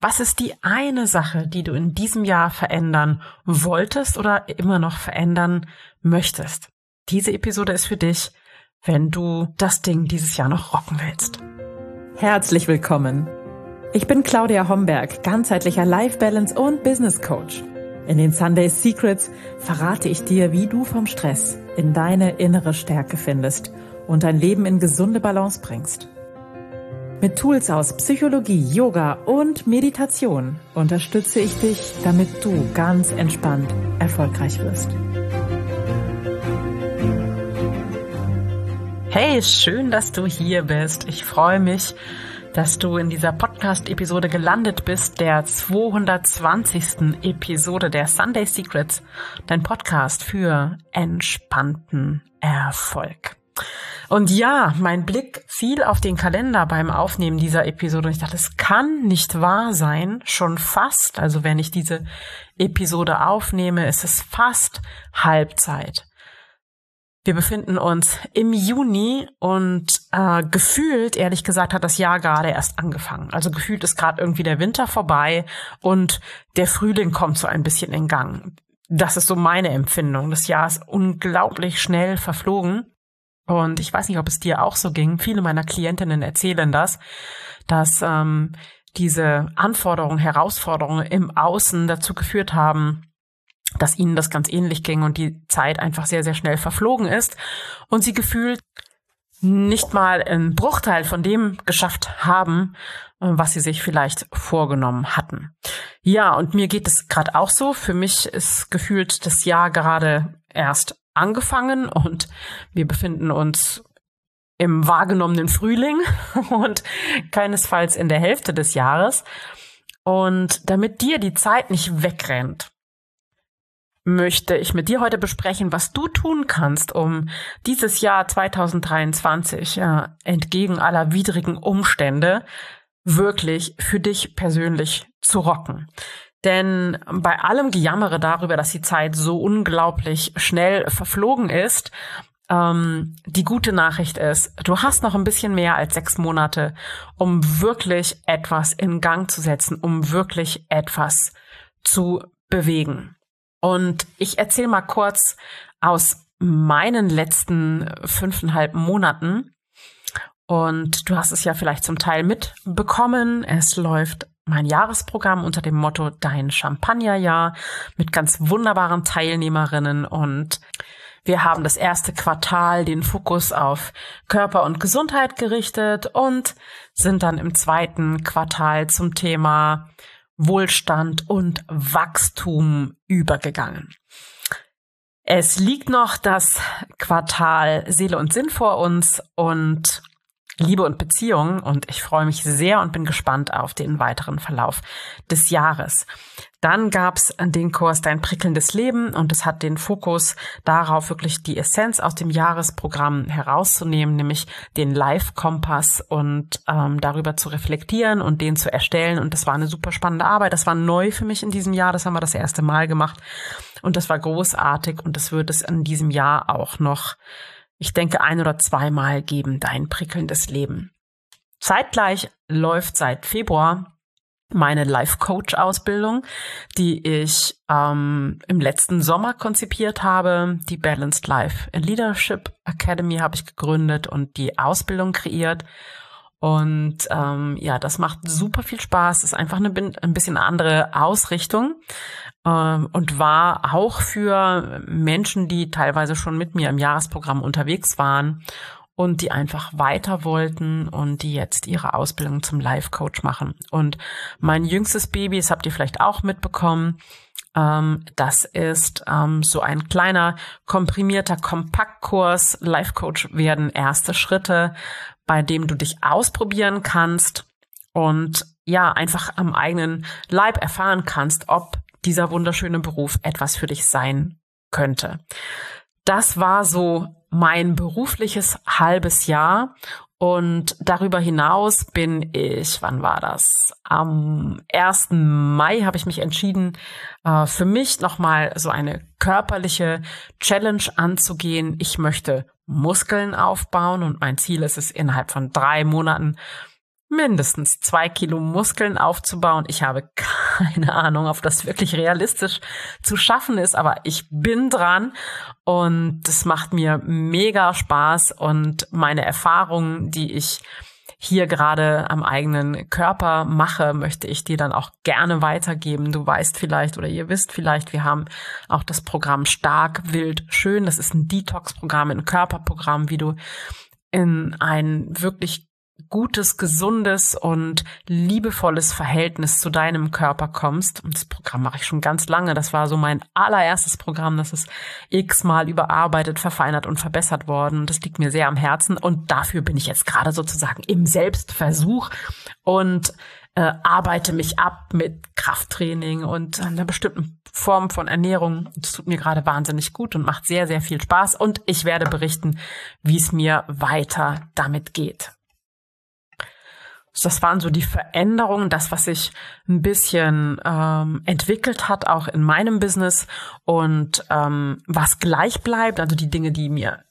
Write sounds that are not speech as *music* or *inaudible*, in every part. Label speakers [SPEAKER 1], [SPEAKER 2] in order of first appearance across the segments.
[SPEAKER 1] Was ist die eine Sache, die du in diesem Jahr verändern wolltest oder immer noch verändern möchtest? Diese Episode ist für dich, wenn du das Ding dieses Jahr noch rocken willst. Herzlich willkommen. Ich bin Claudia Homberg, ganzheitlicher Life Balance und Business Coach. In den Sunday Secrets verrate ich dir, wie du vom Stress in deine innere Stärke findest und dein Leben in gesunde Balance bringst. Mit Tools aus Psychologie, Yoga und Meditation unterstütze ich dich, damit du ganz entspannt erfolgreich wirst. Hey, schön, dass du hier bist. Ich freue mich, dass du in dieser Podcast-Episode gelandet bist, der 220. Episode der Sunday Secrets, dein Podcast für entspannten Erfolg. Und ja, mein Blick fiel auf den Kalender beim Aufnehmen dieser Episode und ich dachte, es kann nicht wahr sein, schon fast, also wenn ich diese Episode aufnehme, ist es fast Halbzeit. Wir befinden uns im Juni und äh, gefühlt, ehrlich gesagt, hat das Jahr gerade erst angefangen. Also gefühlt ist gerade irgendwie der Winter vorbei und der Frühling kommt so ein bisschen in Gang. Das ist so meine Empfindung. Das Jahr ist unglaublich schnell verflogen. Und ich weiß nicht, ob es dir auch so ging. Viele meiner Klientinnen erzählen das, dass ähm, diese Anforderungen, Herausforderungen im Außen dazu geführt haben, dass ihnen das ganz ähnlich ging und die Zeit einfach sehr, sehr schnell verflogen ist und sie gefühlt nicht mal einen Bruchteil von dem geschafft haben, äh, was sie sich vielleicht vorgenommen hatten. Ja, und mir geht es gerade auch so. Für mich ist gefühlt das Jahr gerade erst angefangen und wir befinden uns im wahrgenommenen Frühling *laughs* und keinesfalls in der Hälfte des Jahres. Und damit dir die Zeit nicht wegrennt, möchte ich mit dir heute besprechen, was du tun kannst, um dieses Jahr 2023 ja, entgegen aller widrigen Umstände wirklich für dich persönlich zu rocken. Denn bei allem Gejammere darüber, dass die Zeit so unglaublich schnell verflogen ist, ähm, die gute Nachricht ist, du hast noch ein bisschen mehr als sechs Monate, um wirklich etwas in Gang zu setzen, um wirklich etwas zu bewegen. Und ich erzähle mal kurz aus meinen letzten fünfeinhalb Monaten. Und du hast es ja vielleicht zum Teil mitbekommen. Es läuft mein Jahresprogramm unter dem Motto Dein Champagnerjahr mit ganz wunderbaren Teilnehmerinnen und wir haben das erste Quartal den Fokus auf Körper und Gesundheit gerichtet und sind dann im zweiten Quartal zum Thema Wohlstand und Wachstum übergegangen. Es liegt noch das Quartal Seele und Sinn vor uns und Liebe und Beziehung und ich freue mich sehr und bin gespannt auf den weiteren Verlauf des Jahres. Dann gab's den Kurs Dein prickelndes Leben und es hat den Fokus darauf, wirklich die Essenz aus dem Jahresprogramm herauszunehmen, nämlich den Live-Kompass und ähm, darüber zu reflektieren und den zu erstellen. Und das war eine super spannende Arbeit. Das war neu für mich in diesem Jahr. Das haben wir das erste Mal gemacht und das war großartig und das wird es in diesem Jahr auch noch ich denke, ein oder zweimal geben dein prickelndes Leben. Zeitgleich läuft seit Februar meine Life Coach Ausbildung, die ich ähm, im letzten Sommer konzipiert habe. Die Balanced Life Leadership Academy habe ich gegründet und die Ausbildung kreiert. Und ähm, ja, das macht super viel Spaß. Ist einfach eine ein bisschen andere Ausrichtung ähm, und war auch für Menschen, die teilweise schon mit mir im Jahresprogramm unterwegs waren und die einfach weiter wollten und die jetzt ihre Ausbildung zum Life Coach machen. Und mein jüngstes Baby, das habt ihr vielleicht auch mitbekommen, ähm, das ist ähm, so ein kleiner komprimierter Kompaktkurs. Life Coach werden erste Schritte, bei dem du dich ausprobieren kannst und ja, einfach am eigenen Leib erfahren kannst, ob dieser wunderschöne Beruf etwas für dich sein könnte. Das war so mein berufliches halbes Jahr und darüber hinaus bin ich, wann war das? Am 1. Mai habe ich mich entschieden, äh, für mich nochmal so eine körperliche Challenge anzugehen. Ich möchte Muskeln aufbauen und mein Ziel ist es, innerhalb von drei Monaten mindestens zwei Kilo Muskeln aufzubauen. Ich habe keine Ahnung, ob das wirklich realistisch zu schaffen ist, aber ich bin dran und es macht mir mega Spaß und meine Erfahrungen, die ich hier gerade am eigenen Körper mache, möchte ich dir dann auch gerne weitergeben. Du weißt vielleicht oder ihr wisst vielleicht, wir haben auch das Programm Stark, Wild, Schön. Das ist ein Detox-Programm, ein Körperprogramm, wie du in ein wirklich gutes, gesundes und liebevolles Verhältnis zu deinem Körper kommst. Und das Programm mache ich schon ganz lange. Das war so mein allererstes Programm. Das ist x-mal überarbeitet, verfeinert und verbessert worden. Das liegt mir sehr am Herzen. Und dafür bin ich jetzt gerade sozusagen im Selbstversuch und äh, arbeite mich ab mit Krafttraining und einer bestimmten Form von Ernährung. Das tut mir gerade wahnsinnig gut und macht sehr, sehr viel Spaß. Und ich werde berichten, wie es mir weiter damit geht. Das waren so die Veränderungen, das, was sich ein bisschen ähm, entwickelt hat, auch in meinem Business. Und ähm, was gleich bleibt, also die Dinge, die mir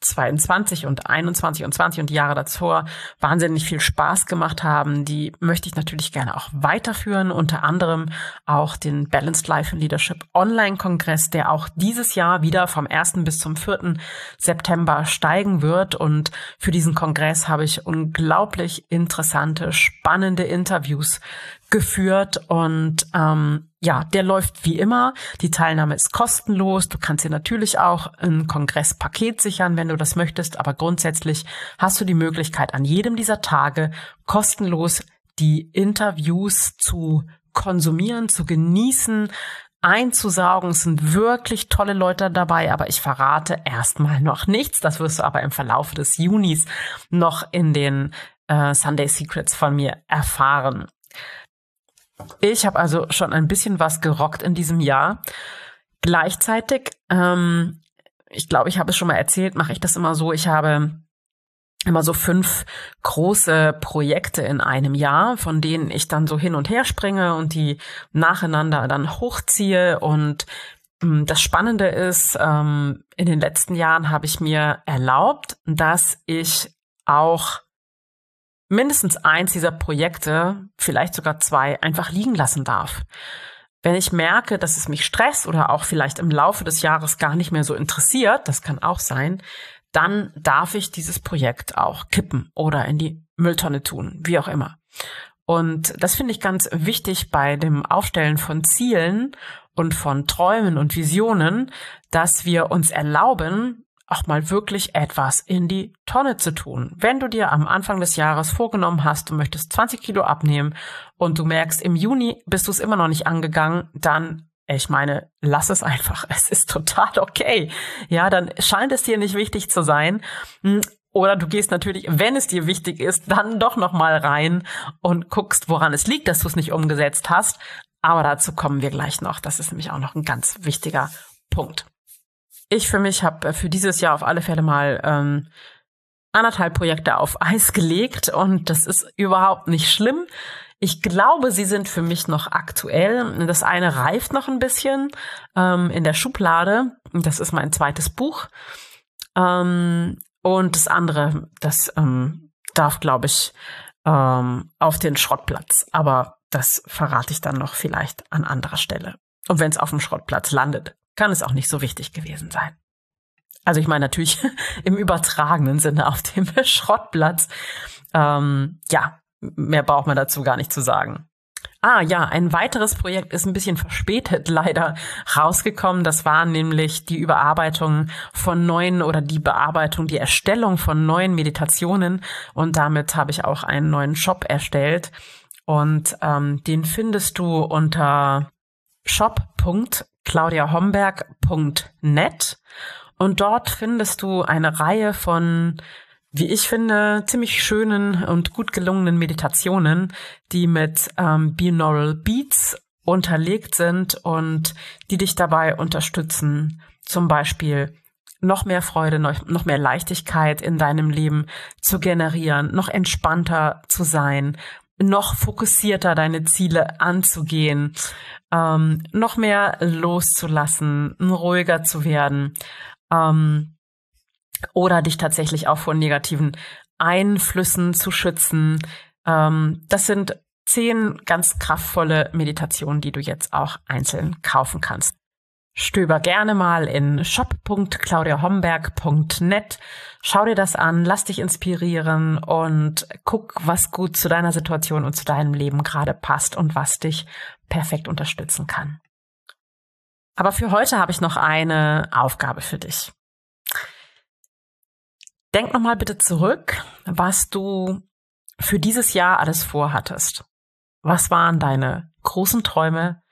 [SPEAKER 1] 22 und 21 und 20 und die Jahre davor wahnsinnig viel Spaß gemacht haben, die möchte ich natürlich gerne auch weiterführen. Unter anderem auch den Balanced Life and Leadership Online-Kongress, der auch dieses Jahr wieder vom 1. bis zum 4. September steigen wird. Und für diesen Kongress habe ich unglaublich interessante, spannende Interviews geführt und ähm, ja, der läuft wie immer. Die Teilnahme ist kostenlos. Du kannst dir natürlich auch ein Kongresspaket sichern, wenn du das möchtest, aber grundsätzlich hast du die Möglichkeit, an jedem dieser Tage kostenlos die Interviews zu konsumieren, zu genießen, einzusaugen. Es sind wirklich tolle Leute dabei, aber ich verrate erstmal noch nichts. Das wirst du aber im Verlauf des Junis noch in den äh, Sunday Secrets von mir erfahren. Ich habe also schon ein bisschen was gerockt in diesem Jahr. Gleichzeitig, ähm, ich glaube, ich habe es schon mal erzählt, mache ich das immer so. Ich habe immer so fünf große Projekte in einem Jahr, von denen ich dann so hin und her springe und die nacheinander dann hochziehe. Und ähm, das Spannende ist, ähm, in den letzten Jahren habe ich mir erlaubt, dass ich auch mindestens eins dieser Projekte, vielleicht sogar zwei, einfach liegen lassen darf. Wenn ich merke, dass es mich stresst oder auch vielleicht im Laufe des Jahres gar nicht mehr so interessiert, das kann auch sein, dann darf ich dieses Projekt auch kippen oder in die Mülltonne tun, wie auch immer. Und das finde ich ganz wichtig bei dem Aufstellen von Zielen und von Träumen und Visionen, dass wir uns erlauben, auch mal wirklich etwas in die Tonne zu tun. Wenn du dir am Anfang des Jahres vorgenommen hast, du möchtest 20 Kilo abnehmen und du merkst, im Juni bist du es immer noch nicht angegangen, dann ich meine, lass es einfach. *laughs* Es ist total okay. Ja, dann scheint es dir nicht wichtig zu sein. Hm, oder du gehst natürlich, wenn es dir wichtig ist, dann doch noch mal rein und guckst, woran es liegt, dass du es nicht umgesetzt hast. Aber dazu kommen wir gleich noch. Das ist nämlich auch noch ein ganz wichtiger Punkt ich für mich habe äh, für dieses Jahr auf alle Fälle mal ähm, anderthalb Projekte auf Eis gelegt und das ist überhaupt nicht schlimm. Ich glaube, sie sind für mich noch aktuell. Das eine reift noch ein bisschen ähm, in der Schublade. Das ist mein zweites Buch. Ähm, und das andere, das ähm, darf, glaube ich, ähm, auf den Schrottplatz. Aber das verrate ich dann noch vielleicht an anderer Stelle. Und wenn es auf dem Schrottplatz landet, kann es auch nicht so wichtig gewesen sein. Also ich meine natürlich *laughs* im übertragenen Sinne auf dem *laughs* Schrottplatz. Ähm, ja, mehr braucht man dazu gar nicht zu sagen. Ah ja, ein weiteres Projekt ist ein bisschen verspätet leider rausgekommen. Das war nämlich die Überarbeitung von neuen oder die Bearbeitung, die Erstellung von neuen Meditationen. Und damit habe ich auch einen neuen Shop erstellt. Und ähm, den findest du unter shop.claudiahomberg.net und dort findest du eine Reihe von, wie ich finde, ziemlich schönen und gut gelungenen Meditationen, die mit ähm, Binaural Beats unterlegt sind und die dich dabei unterstützen, zum Beispiel noch mehr Freude, noch mehr Leichtigkeit in deinem Leben zu generieren, noch entspannter zu sein, noch fokussierter deine Ziele anzugehen, ähm, noch mehr loszulassen, ruhiger zu werden ähm, oder dich tatsächlich auch vor negativen Einflüssen zu schützen, Ähm, das sind zehn ganz kraftvolle Meditationen, die du jetzt auch einzeln kaufen kannst. Stöber gerne mal in shop.claudiahomberg.net. Schau dir das an, lass dich inspirieren und guck, was gut zu deiner Situation und zu deinem Leben gerade passt und was dich perfekt unterstützen kann. Aber für heute habe ich noch eine Aufgabe für dich. Denk nochmal bitte zurück, was du für dieses Jahr alles vorhattest. Was waren deine großen Träume,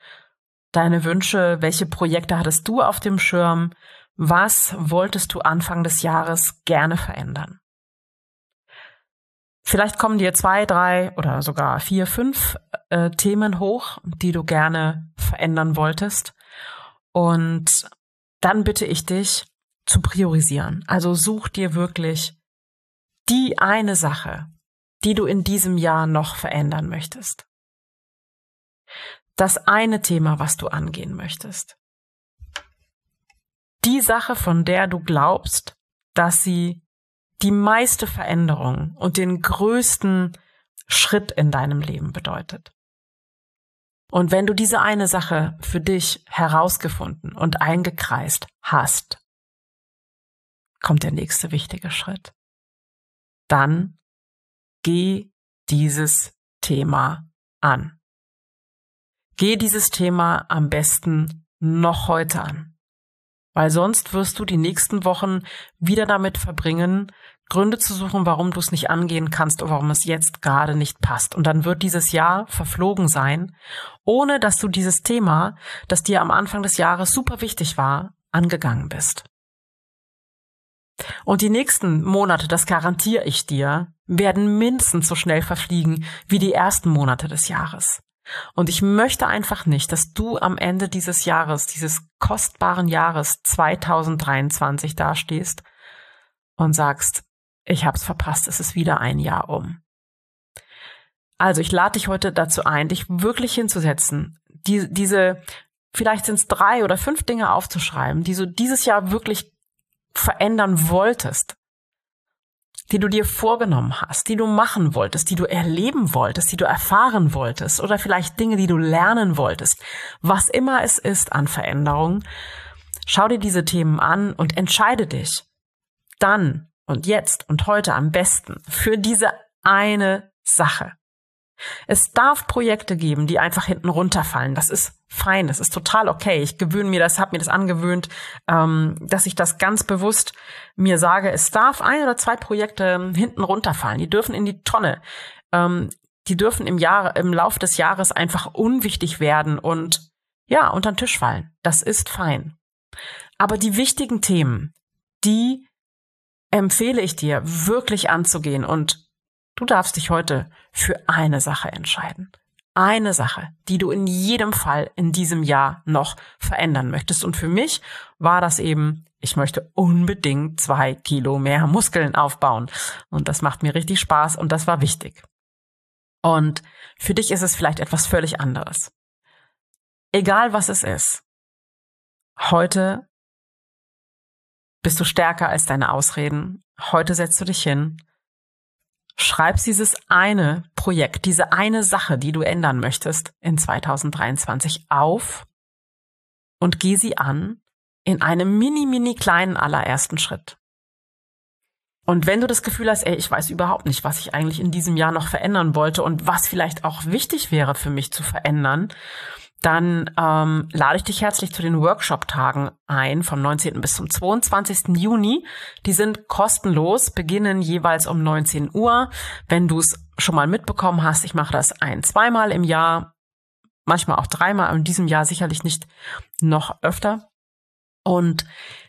[SPEAKER 1] deine Wünsche? Welche Projekte hattest du auf dem Schirm? Was wolltest du Anfang des Jahres gerne verändern? Vielleicht kommen dir zwei, drei oder sogar vier, fünf äh, Themen hoch, die du gerne verändern wolltest. Und dann bitte ich dich zu priorisieren. Also such dir wirklich die eine Sache, die du in diesem Jahr noch verändern möchtest das eine Thema, was du angehen möchtest. Die Sache, von der du glaubst, dass sie die meiste Veränderung und den größten Schritt in deinem Leben bedeutet. Und wenn du diese eine Sache für dich herausgefunden und eingekreist hast, kommt der nächste wichtige Schritt. Dann geh dieses Thema an. Geh dieses Thema am besten noch heute an. Weil sonst wirst du die nächsten Wochen wieder damit verbringen, Gründe zu suchen, warum du es nicht angehen kannst oder warum es jetzt gerade nicht passt. Und dann wird dieses Jahr verflogen sein, ohne dass du dieses Thema, das dir am Anfang des Jahres super wichtig war, angegangen bist. Und die nächsten Monate, das garantiere ich dir, werden mindestens so schnell verfliegen wie die ersten Monate des Jahres. Und ich möchte einfach nicht, dass du am Ende dieses Jahres, dieses kostbaren Jahres 2023 dastehst und sagst, ich hab's verpasst, es ist wieder ein Jahr um. Also ich lade dich heute dazu ein, dich wirklich hinzusetzen, die, diese, vielleicht sind es drei oder fünf Dinge aufzuschreiben, die du dieses Jahr wirklich verändern wolltest die du dir vorgenommen hast, die du machen wolltest, die du erleben wolltest, die du erfahren wolltest oder vielleicht Dinge, die du lernen wolltest, was immer es ist an Veränderung, schau dir diese Themen an und entscheide dich dann und jetzt und heute am besten für diese eine Sache. Es darf Projekte geben, die einfach hinten runterfallen. Das ist fein, das ist total okay. Ich gewöhne mir das, habe mir das angewöhnt, ähm, dass ich das ganz bewusst mir sage, es darf ein oder zwei Projekte hinten runterfallen. Die dürfen in die Tonne. Ähm, die dürfen im Jahr, im Lauf des Jahres einfach unwichtig werden und ja, unter den Tisch fallen. Das ist fein. Aber die wichtigen Themen, die empfehle ich dir wirklich anzugehen und Du darfst dich heute für eine Sache entscheiden. Eine Sache, die du in jedem Fall in diesem Jahr noch verändern möchtest. Und für mich war das eben, ich möchte unbedingt zwei Kilo mehr Muskeln aufbauen. Und das macht mir richtig Spaß und das war wichtig. Und für dich ist es vielleicht etwas völlig anderes. Egal was es ist, heute bist du stärker als deine Ausreden. Heute setzt du dich hin Schreibst dieses eine Projekt, diese eine Sache, die du ändern möchtest in 2023 auf und geh sie an in einem mini, mini kleinen allerersten Schritt. Und wenn du das Gefühl hast, ey, ich weiß überhaupt nicht, was ich eigentlich in diesem Jahr noch verändern wollte und was vielleicht auch wichtig wäre für mich zu verändern, dann ähm, lade ich dich herzlich zu den Workshop-Tagen ein, vom 19. bis zum 22. Juni. Die sind kostenlos, beginnen jeweils um 19 Uhr. Wenn du es schon mal mitbekommen hast, ich mache das ein, zweimal im Jahr, manchmal auch dreimal, in diesem Jahr sicherlich nicht noch öfter. Und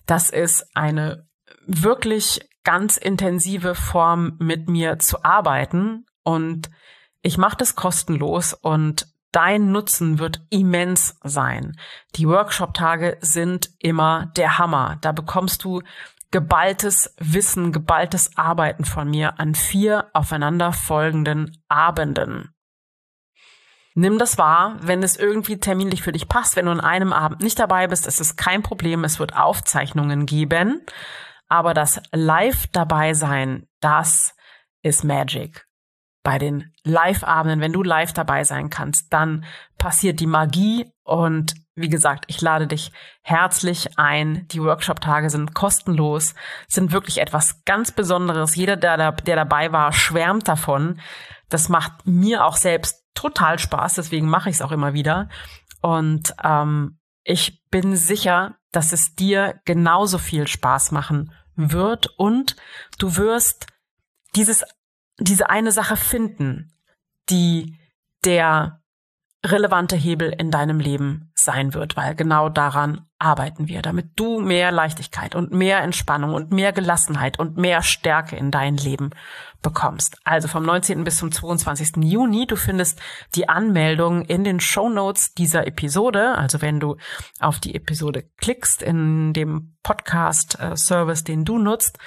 [SPEAKER 1] das ist eine wirklich ganz intensive Form, mit mir zu arbeiten. Und ich mache das kostenlos und Dein Nutzen wird immens sein. Die Workshop-Tage sind immer der Hammer. Da bekommst du geballtes Wissen, geballtes Arbeiten von mir an vier aufeinanderfolgenden Abenden. Nimm das wahr, wenn es irgendwie terminlich für dich passt. Wenn du an einem Abend nicht dabei bist, ist es kein Problem. Es wird Aufzeichnungen geben. Aber das Live dabei sein, das ist Magic. Bei den Live-Abenden, wenn du live dabei sein kannst, dann passiert die Magie und wie gesagt, ich lade dich herzlich ein. Die Workshop-Tage sind kostenlos, sind wirklich etwas ganz Besonderes. Jeder, der, der dabei war, schwärmt davon. Das macht mir auch selbst total Spaß, deswegen mache ich es auch immer wieder. Und ähm, ich bin sicher, dass es dir genauso viel Spaß machen wird und du wirst dieses, diese eine Sache finden, die der relevante Hebel in deinem Leben sein wird, weil genau daran arbeiten wir, damit du mehr Leichtigkeit und mehr Entspannung und mehr Gelassenheit und mehr Stärke in dein Leben bekommst. Also vom 19. bis zum 22. Juni, du findest die Anmeldung in den Show Notes dieser Episode. Also wenn du auf die Episode klickst in dem Podcast-Service, äh, den du nutzt,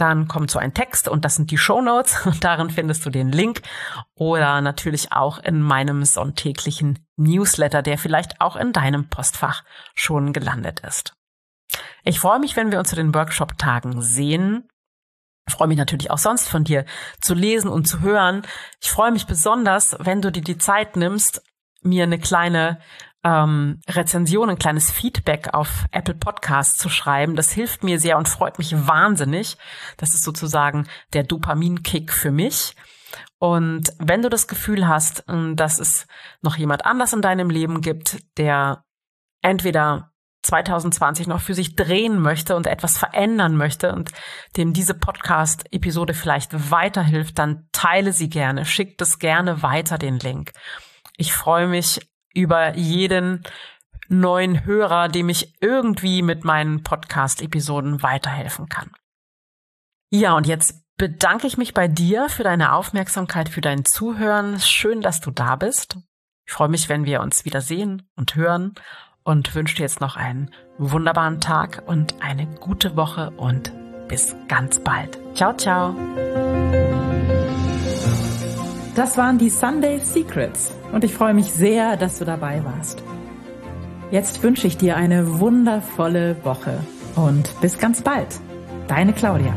[SPEAKER 1] dann kommt so ein Text und das sind die Show Notes *laughs* und darin findest du den Link oder natürlich auch in meinem sonntäglichen Newsletter, der vielleicht auch in deinem Postfach schon gelandet ist. Ich freue mich, wenn wir uns zu den Workshop-Tagen sehen. Ich freue mich natürlich auch sonst von dir zu lesen und zu hören. Ich freue mich besonders, wenn du dir die Zeit nimmst, mir eine kleine ähm, Rezension, ein kleines Feedback auf Apple Podcasts zu schreiben. Das hilft mir sehr und freut mich wahnsinnig. Das ist sozusagen der Dopaminkick für mich. Und wenn du das Gefühl hast, ähm, dass es noch jemand anders in deinem Leben gibt, der entweder 2020 noch für sich drehen möchte und etwas verändern möchte und dem diese Podcast-Episode vielleicht weiterhilft, dann teile sie gerne, schick das gerne weiter, den Link. Ich freue mich über jeden neuen Hörer, dem ich irgendwie mit meinen Podcast-Episoden weiterhelfen kann. Ja, und jetzt bedanke ich mich bei dir für deine Aufmerksamkeit, für dein Zuhören. Schön, dass du da bist. Ich freue mich, wenn wir uns wieder sehen und hören und wünsche dir jetzt noch einen wunderbaren Tag und eine gute Woche und bis ganz bald. Ciao, ciao. Das waren die Sunday Secrets und ich freue mich sehr, dass du dabei warst. Jetzt wünsche ich dir eine wundervolle Woche und bis ganz bald. Deine Claudia.